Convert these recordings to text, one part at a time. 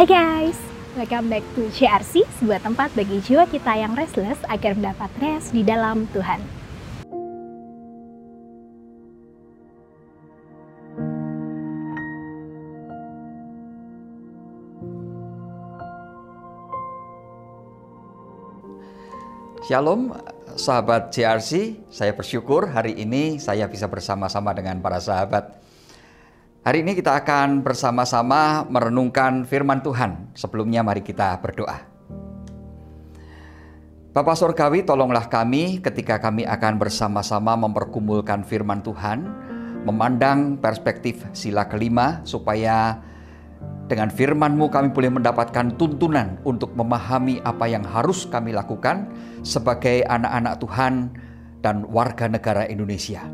Hai guys, welcome back to CRC, sebuah tempat bagi jiwa kita yang restless agar mendapat rest di dalam Tuhan. Shalom, sahabat CRC. Saya bersyukur hari ini saya bisa bersama-sama dengan para sahabat Hari ini kita akan bersama-sama merenungkan firman Tuhan. Sebelumnya mari kita berdoa. Bapak Surgawi, tolonglah kami ketika kami akan bersama-sama memperkumulkan firman Tuhan, memandang perspektif sila kelima, supaya dengan firman-Mu kami boleh mendapatkan tuntunan untuk memahami apa yang harus kami lakukan sebagai anak-anak Tuhan dan warga negara Indonesia.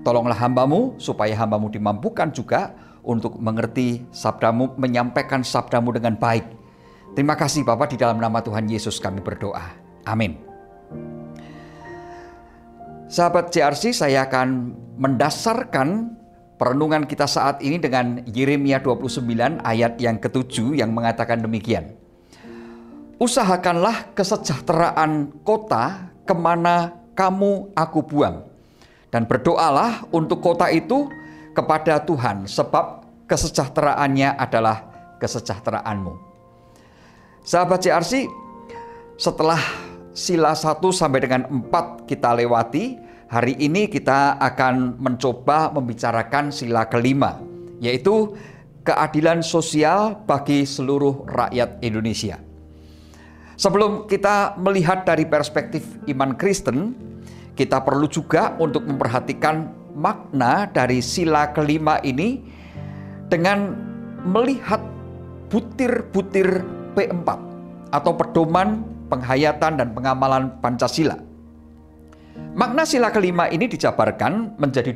Tolonglah hambamu supaya hambamu dimampukan juga untuk mengerti sabdamu, menyampaikan sabdamu dengan baik. Terima kasih Bapak di dalam nama Tuhan Yesus kami berdoa. Amin. Sahabat CRC, saya akan mendasarkan perenungan kita saat ini dengan Yeremia 29 ayat yang ketujuh yang mengatakan demikian. Usahakanlah kesejahteraan kota ke mana kamu aku buang dan berdoalah untuk kota itu kepada Tuhan sebab kesejahteraannya adalah kesejahteraanmu. Sahabat CRC, setelah sila 1 sampai dengan 4 kita lewati, hari ini kita akan mencoba membicarakan sila kelima, yaitu keadilan sosial bagi seluruh rakyat Indonesia. Sebelum kita melihat dari perspektif iman Kristen, kita perlu juga untuk memperhatikan makna dari sila kelima ini dengan melihat butir-butir P4 atau pedoman penghayatan dan pengamalan Pancasila. Makna sila kelima ini dijabarkan menjadi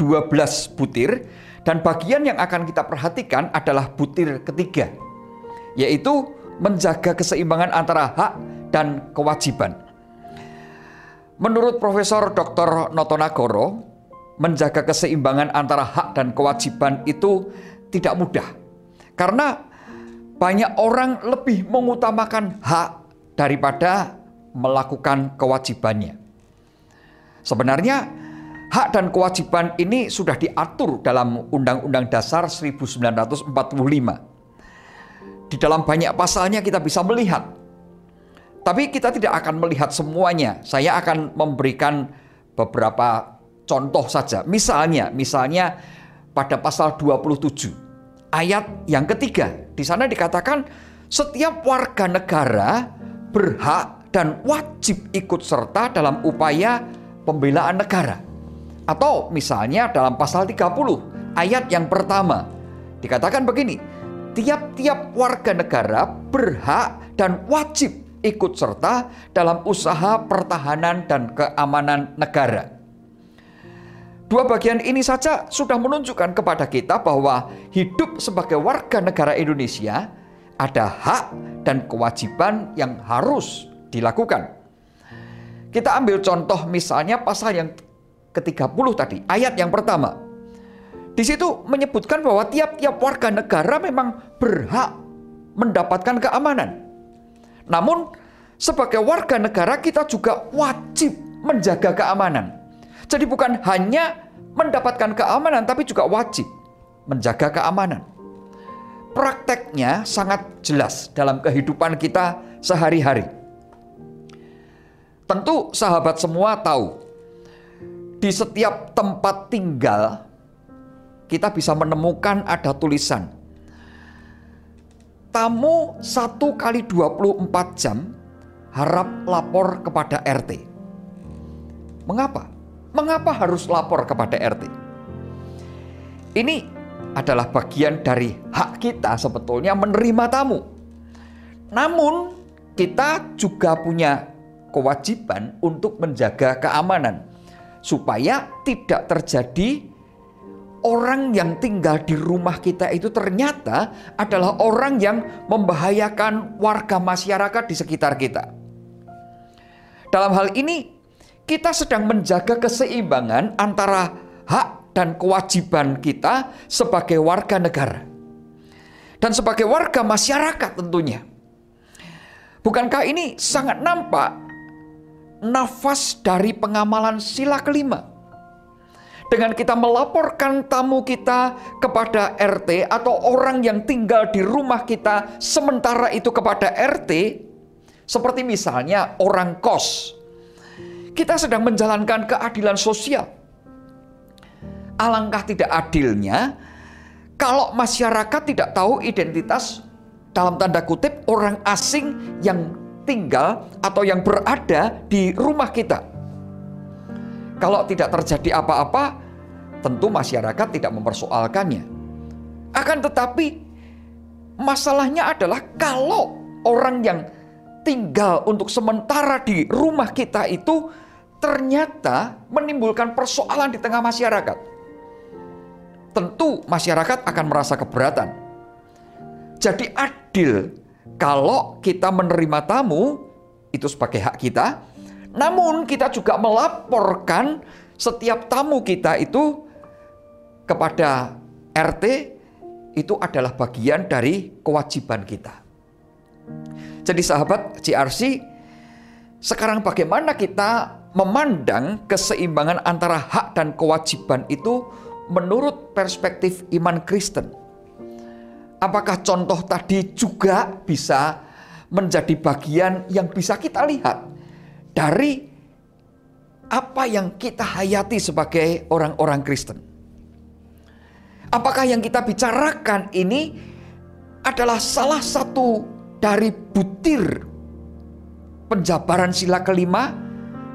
12 butir dan bagian yang akan kita perhatikan adalah butir ketiga yaitu menjaga keseimbangan antara hak dan kewajiban. Menurut Profesor Dr. Notonagoro, menjaga keseimbangan antara hak dan kewajiban itu tidak mudah. Karena banyak orang lebih mengutamakan hak daripada melakukan kewajibannya. Sebenarnya hak dan kewajiban ini sudah diatur dalam Undang-Undang Dasar 1945. Di dalam banyak pasalnya kita bisa melihat tapi kita tidak akan melihat semuanya. Saya akan memberikan beberapa contoh saja. Misalnya, misalnya pada pasal 27 ayat yang ketiga. Di sana dikatakan setiap warga negara berhak dan wajib ikut serta dalam upaya pembelaan negara. Atau misalnya dalam pasal 30 ayat yang pertama dikatakan begini, tiap-tiap warga negara berhak dan wajib ikut serta dalam usaha pertahanan dan keamanan negara. Dua bagian ini saja sudah menunjukkan kepada kita bahwa hidup sebagai warga negara Indonesia ada hak dan kewajiban yang harus dilakukan. Kita ambil contoh misalnya pasal yang ke-30 tadi, ayat yang pertama. Di situ menyebutkan bahwa tiap-tiap warga negara memang berhak mendapatkan keamanan. Namun sebagai warga negara kita juga wajib menjaga keamanan. Jadi bukan hanya mendapatkan keamanan tapi juga wajib menjaga keamanan. Prakteknya sangat jelas dalam kehidupan kita sehari-hari. Tentu sahabat semua tahu di setiap tempat tinggal kita bisa menemukan ada tulisan tamu satu kali 24 jam harap lapor kepada RT. Mengapa? Mengapa harus lapor kepada RT? Ini adalah bagian dari hak kita sebetulnya menerima tamu. Namun kita juga punya kewajiban untuk menjaga keamanan supaya tidak terjadi orang yang tinggal di rumah kita itu ternyata adalah orang yang membahayakan warga masyarakat di sekitar kita. Dalam hal ini, kita sedang menjaga keseimbangan antara hak dan kewajiban kita sebagai warga negara. dan sebagai warga masyarakat tentunya. Bukankah ini sangat nampak nafas dari pengamalan sila kelima? Dengan kita melaporkan tamu kita kepada RT atau orang yang tinggal di rumah kita sementara itu kepada RT, seperti misalnya orang kos. Kita sedang menjalankan keadilan sosial. Alangkah tidak adilnya kalau masyarakat tidak tahu identitas dalam tanda kutip orang asing yang tinggal atau yang berada di rumah kita. Kalau tidak terjadi apa-apa, tentu masyarakat tidak mempersoalkannya. Akan tetapi, masalahnya adalah kalau orang yang tinggal untuk sementara di rumah kita itu ternyata menimbulkan persoalan di tengah masyarakat. Tentu masyarakat akan merasa keberatan. Jadi adil kalau kita menerima tamu itu sebagai hak kita, namun kita juga melaporkan setiap tamu kita itu kepada RT itu adalah bagian dari kewajiban kita. Jadi sahabat CRC, sekarang bagaimana kita memandang keseimbangan antara hak dan kewajiban itu menurut perspektif iman Kristen? Apakah contoh tadi juga bisa menjadi bagian yang bisa kita lihat dari apa yang kita hayati sebagai orang-orang Kristen. Apakah yang kita bicarakan ini adalah salah satu dari butir penjabaran sila kelima,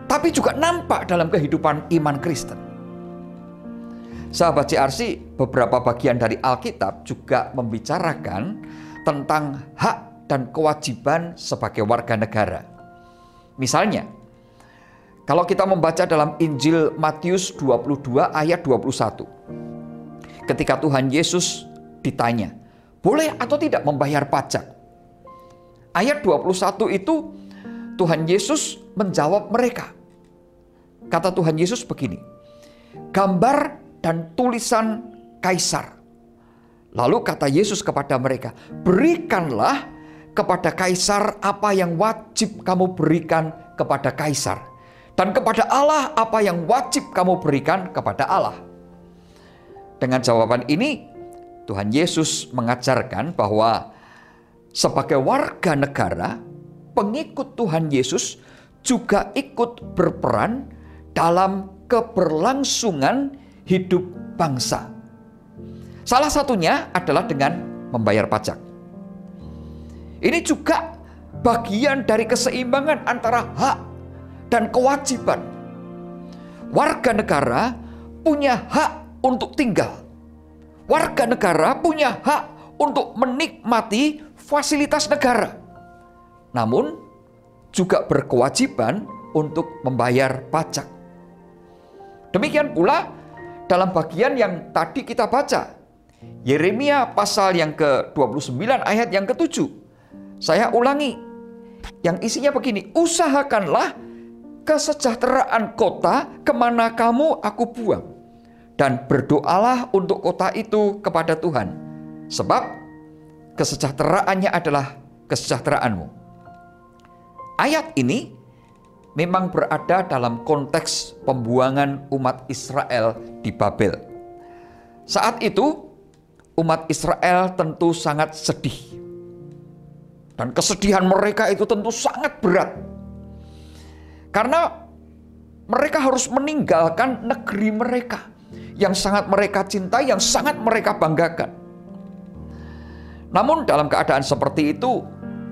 tapi juga nampak dalam kehidupan iman Kristen. Sahabat CRC, beberapa bagian dari Alkitab juga membicarakan tentang hak dan kewajiban sebagai warga negara. Misalnya, kalau kita membaca dalam Injil Matius 22 ayat 21. Ketika Tuhan Yesus ditanya, boleh atau tidak membayar pajak? Ayat 21 itu Tuhan Yesus menjawab mereka. Kata Tuhan Yesus begini, gambar dan tulisan kaisar. Lalu kata Yesus kepada mereka, berikanlah kepada kaisar apa yang wajib kamu berikan kepada kaisar, dan kepada Allah apa yang wajib kamu berikan kepada Allah. Dengan jawaban ini, Tuhan Yesus mengajarkan bahwa sebagai warga negara, pengikut Tuhan Yesus juga ikut berperan dalam keberlangsungan hidup bangsa. Salah satunya adalah dengan membayar pajak. Ini juga bagian dari keseimbangan antara hak dan kewajiban. Warga negara punya hak untuk tinggal. Warga negara punya hak untuk menikmati fasilitas negara. Namun juga berkewajiban untuk membayar pajak. Demikian pula dalam bagian yang tadi kita baca. Yeremia pasal yang ke-29 ayat yang ke-7 saya ulangi, yang isinya begini, usahakanlah kesejahteraan kota ke mana kamu aku buang. Dan berdoalah untuk kota itu kepada Tuhan. Sebab kesejahteraannya adalah kesejahteraanmu. Ayat ini memang berada dalam konteks pembuangan umat Israel di Babel. Saat itu, umat Israel tentu sangat sedih dan kesedihan mereka itu tentu sangat berat. Karena mereka harus meninggalkan negeri mereka yang sangat mereka cintai, yang sangat mereka banggakan. Namun dalam keadaan seperti itu,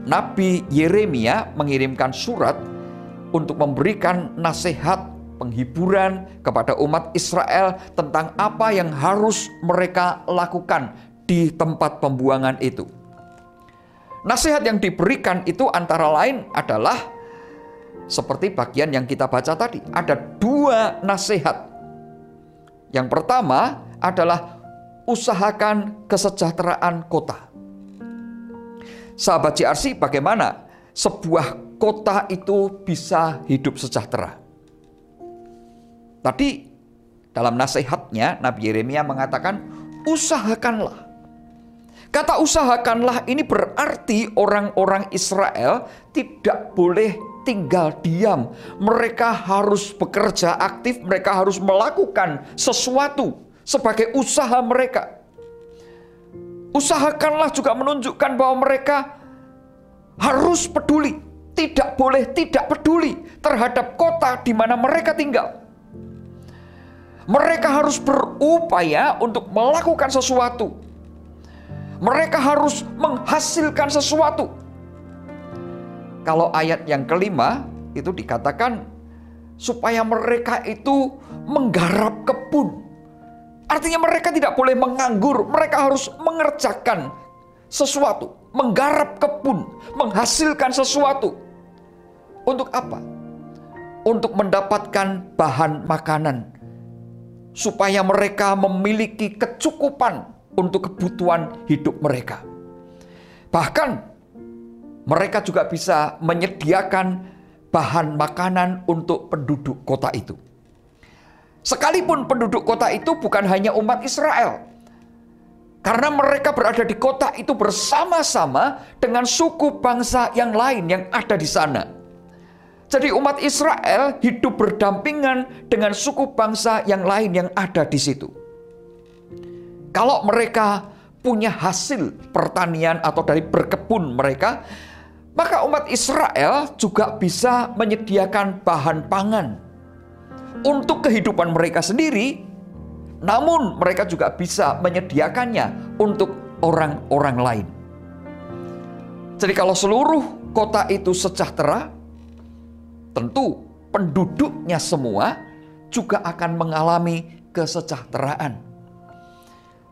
Nabi Yeremia mengirimkan surat untuk memberikan nasihat penghiburan kepada umat Israel tentang apa yang harus mereka lakukan di tempat pembuangan itu. Nasihat yang diberikan itu antara lain adalah seperti bagian yang kita baca tadi. Ada dua nasihat. Yang pertama adalah usahakan kesejahteraan kota. Sahabat JRC, bagaimana sebuah kota itu bisa hidup sejahtera? Tadi dalam nasihatnya Nabi Yeremia mengatakan usahakanlah Kata usahakanlah ini berarti orang-orang Israel tidak boleh tinggal diam. Mereka harus bekerja aktif, mereka harus melakukan sesuatu sebagai usaha mereka. Usahakanlah juga menunjukkan bahwa mereka harus peduli, tidak boleh tidak peduli terhadap kota di mana mereka tinggal. Mereka harus berupaya untuk melakukan sesuatu mereka harus menghasilkan sesuatu. Kalau ayat yang kelima itu dikatakan supaya mereka itu menggarap kebun. Artinya mereka tidak boleh menganggur, mereka harus mengerjakan sesuatu, menggarap kebun, menghasilkan sesuatu. Untuk apa? Untuk mendapatkan bahan makanan supaya mereka memiliki kecukupan untuk kebutuhan hidup mereka. Bahkan mereka juga bisa menyediakan bahan makanan untuk penduduk kota itu. Sekalipun penduduk kota itu bukan hanya umat Israel, karena mereka berada di kota itu bersama-sama dengan suku bangsa yang lain yang ada di sana. Jadi umat Israel hidup berdampingan dengan suku bangsa yang lain yang ada di situ. Kalau mereka punya hasil pertanian atau dari berkebun mereka, maka umat Israel juga bisa menyediakan bahan pangan untuk kehidupan mereka sendiri, namun mereka juga bisa menyediakannya untuk orang-orang lain. Jadi kalau seluruh kota itu sejahtera, tentu penduduknya semua juga akan mengalami kesejahteraan.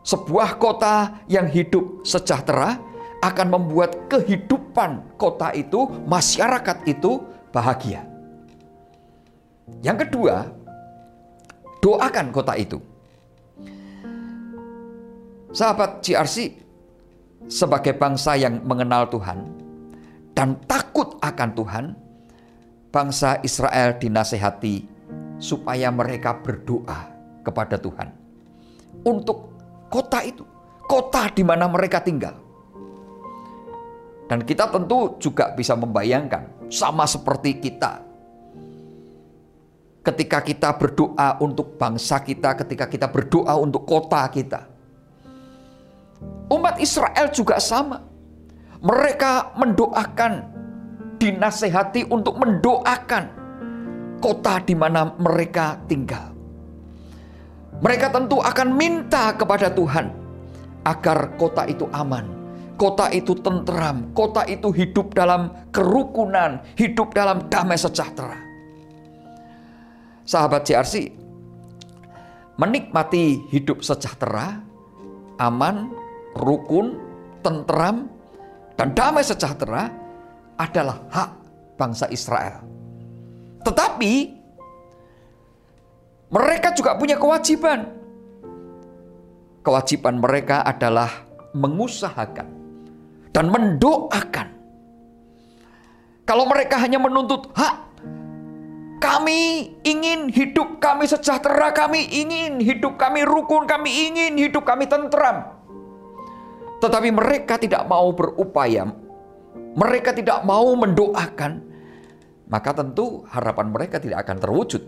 Sebuah kota yang hidup sejahtera akan membuat kehidupan kota itu, masyarakat itu bahagia. Yang kedua, doakan kota itu. Sahabat GRC, sebagai bangsa yang mengenal Tuhan dan takut akan Tuhan, bangsa Israel dinasehati supaya mereka berdoa kepada Tuhan untuk kota itu, kota di mana mereka tinggal. Dan kita tentu juga bisa membayangkan, sama seperti kita. Ketika kita berdoa untuk bangsa kita, ketika kita berdoa untuk kota kita. Umat Israel juga sama. Mereka mendoakan, dinasehati untuk mendoakan kota di mana mereka tinggal. Mereka tentu akan minta kepada Tuhan agar kota itu aman, kota itu tentram, kota itu hidup dalam kerukunan, hidup dalam damai sejahtera. Sahabat CRC, menikmati hidup sejahtera, aman, rukun, tentram, dan damai sejahtera adalah hak bangsa Israel. Tetapi mereka juga punya kewajiban. Kewajiban mereka adalah mengusahakan dan mendoakan. Kalau mereka hanya menuntut hak, kami ingin hidup kami sejahtera, kami ingin hidup kami rukun, kami ingin hidup kami tentram. Tetapi mereka tidak mau berupaya, mereka tidak mau mendoakan, maka tentu harapan mereka tidak akan terwujud.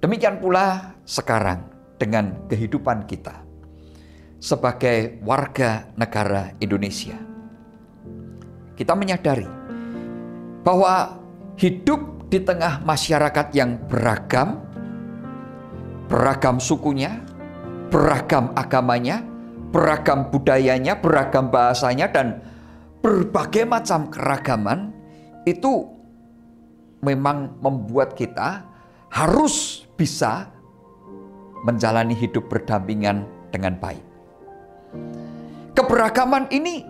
Demikian pula sekarang dengan kehidupan kita sebagai warga negara Indonesia. Kita menyadari bahwa hidup di tengah masyarakat yang beragam, beragam sukunya, beragam agamanya, beragam budayanya, beragam bahasanya, dan berbagai macam keragaman itu memang membuat kita harus bisa menjalani hidup berdampingan dengan baik. Keberagaman ini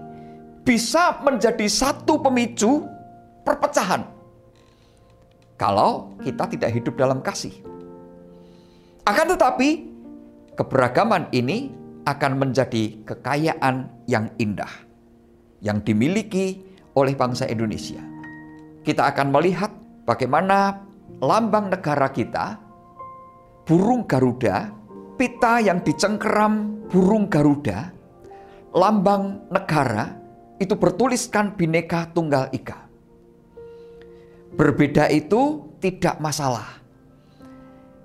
bisa menjadi satu pemicu perpecahan kalau kita tidak hidup dalam kasih. Akan tetapi, keberagaman ini akan menjadi kekayaan yang indah yang dimiliki oleh bangsa Indonesia. Kita akan melihat bagaimana lambang negara kita burung Garuda, pita yang dicengkeram burung Garuda, lambang negara itu bertuliskan Bhinneka Tunggal Ika. Berbeda itu tidak masalah.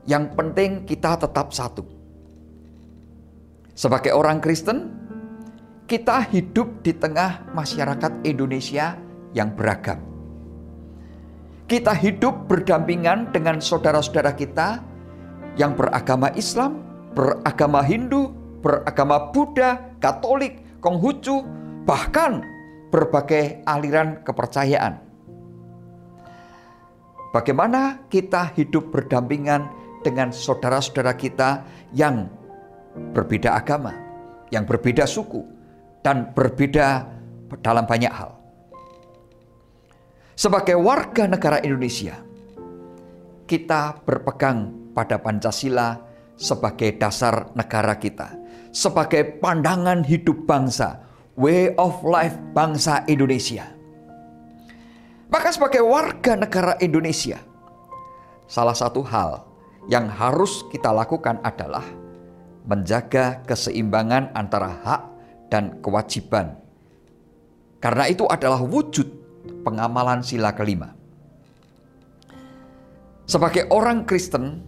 Yang penting kita tetap satu. Sebagai orang Kristen, kita hidup di tengah masyarakat Indonesia yang beragam. Kita hidup berdampingan dengan saudara-saudara kita yang beragama Islam, beragama Hindu, beragama Buddha, Katolik, Konghucu, bahkan berbagai aliran kepercayaan. Bagaimana kita hidup berdampingan dengan saudara-saudara kita yang berbeda agama, yang berbeda suku, dan berbeda dalam banyak hal. Sebagai warga negara Indonesia, kita berpegang pada Pancasila sebagai dasar negara kita, sebagai pandangan hidup bangsa, way of life bangsa Indonesia. Maka sebagai warga negara Indonesia, salah satu hal yang harus kita lakukan adalah menjaga keseimbangan antara hak dan kewajiban. Karena itu adalah wujud pengamalan sila kelima. Sebagai orang Kristen,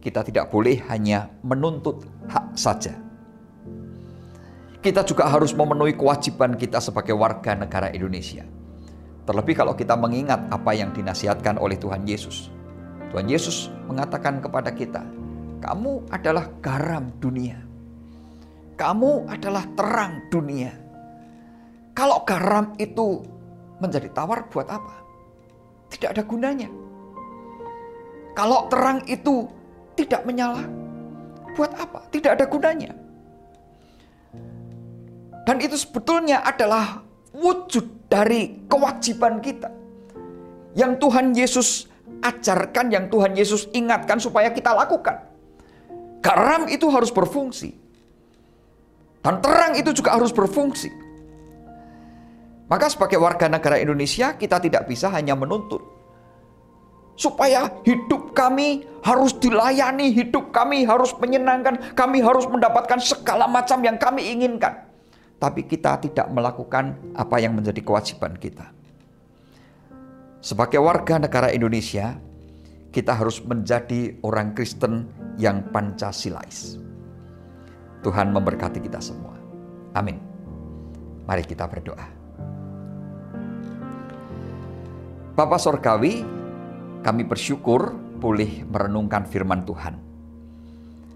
kita tidak boleh hanya menuntut hak saja. Kita juga harus memenuhi kewajiban kita sebagai warga negara Indonesia. Terlebih kalau kita mengingat apa yang dinasihatkan oleh Tuhan Yesus. Tuhan Yesus mengatakan kepada kita, "Kamu adalah garam dunia. Kamu adalah terang dunia." Kalau garam itu menjadi tawar buat apa? Tidak ada gunanya. Kalau terang itu tidak menyala, buat apa? Tidak ada gunanya. Dan itu sebetulnya adalah wujud dari kewajiban kita. Yang Tuhan Yesus ajarkan, yang Tuhan Yesus ingatkan supaya kita lakukan. Garam itu harus berfungsi. Dan terang itu juga harus berfungsi. Maka sebagai warga negara Indonesia kita tidak bisa hanya menuntut. Supaya hidup kami harus dilayani, hidup kami harus menyenangkan, kami harus mendapatkan segala macam yang kami inginkan. Tapi kita tidak melakukan apa yang menjadi kewajiban kita. Sebagai warga negara Indonesia, kita harus menjadi orang Kristen yang Pancasilais. Tuhan memberkati kita semua. Amin. Mari kita berdoa. Bapak Sorgawi, kami bersyukur boleh merenungkan firman Tuhan.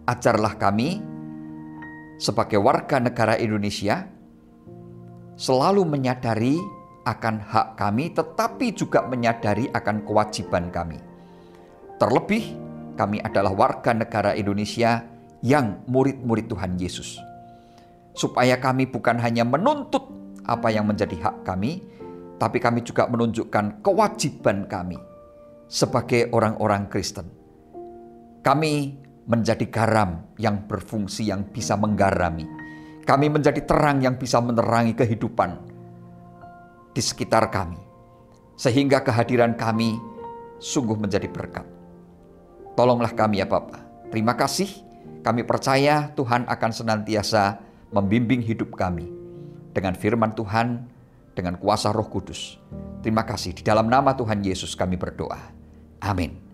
Ajarlah kami sebagai warga negara Indonesia selalu menyadari akan hak kami tetapi juga menyadari akan kewajiban kami. Terlebih kami adalah warga negara Indonesia yang murid-murid Tuhan Yesus. Supaya kami bukan hanya menuntut apa yang menjadi hak kami, tapi kami juga menunjukkan kewajiban kami sebagai orang-orang Kristen. Kami menjadi garam yang berfungsi, yang bisa menggarami. Kami menjadi terang yang bisa menerangi kehidupan di sekitar kami, sehingga kehadiran kami sungguh menjadi berkat. Tolonglah kami, ya Bapak. Terima kasih. Kami percaya Tuhan akan senantiasa membimbing hidup kami dengan firman Tuhan dengan kuasa Roh Kudus. Terima kasih di dalam nama Tuhan Yesus kami berdoa. Amin.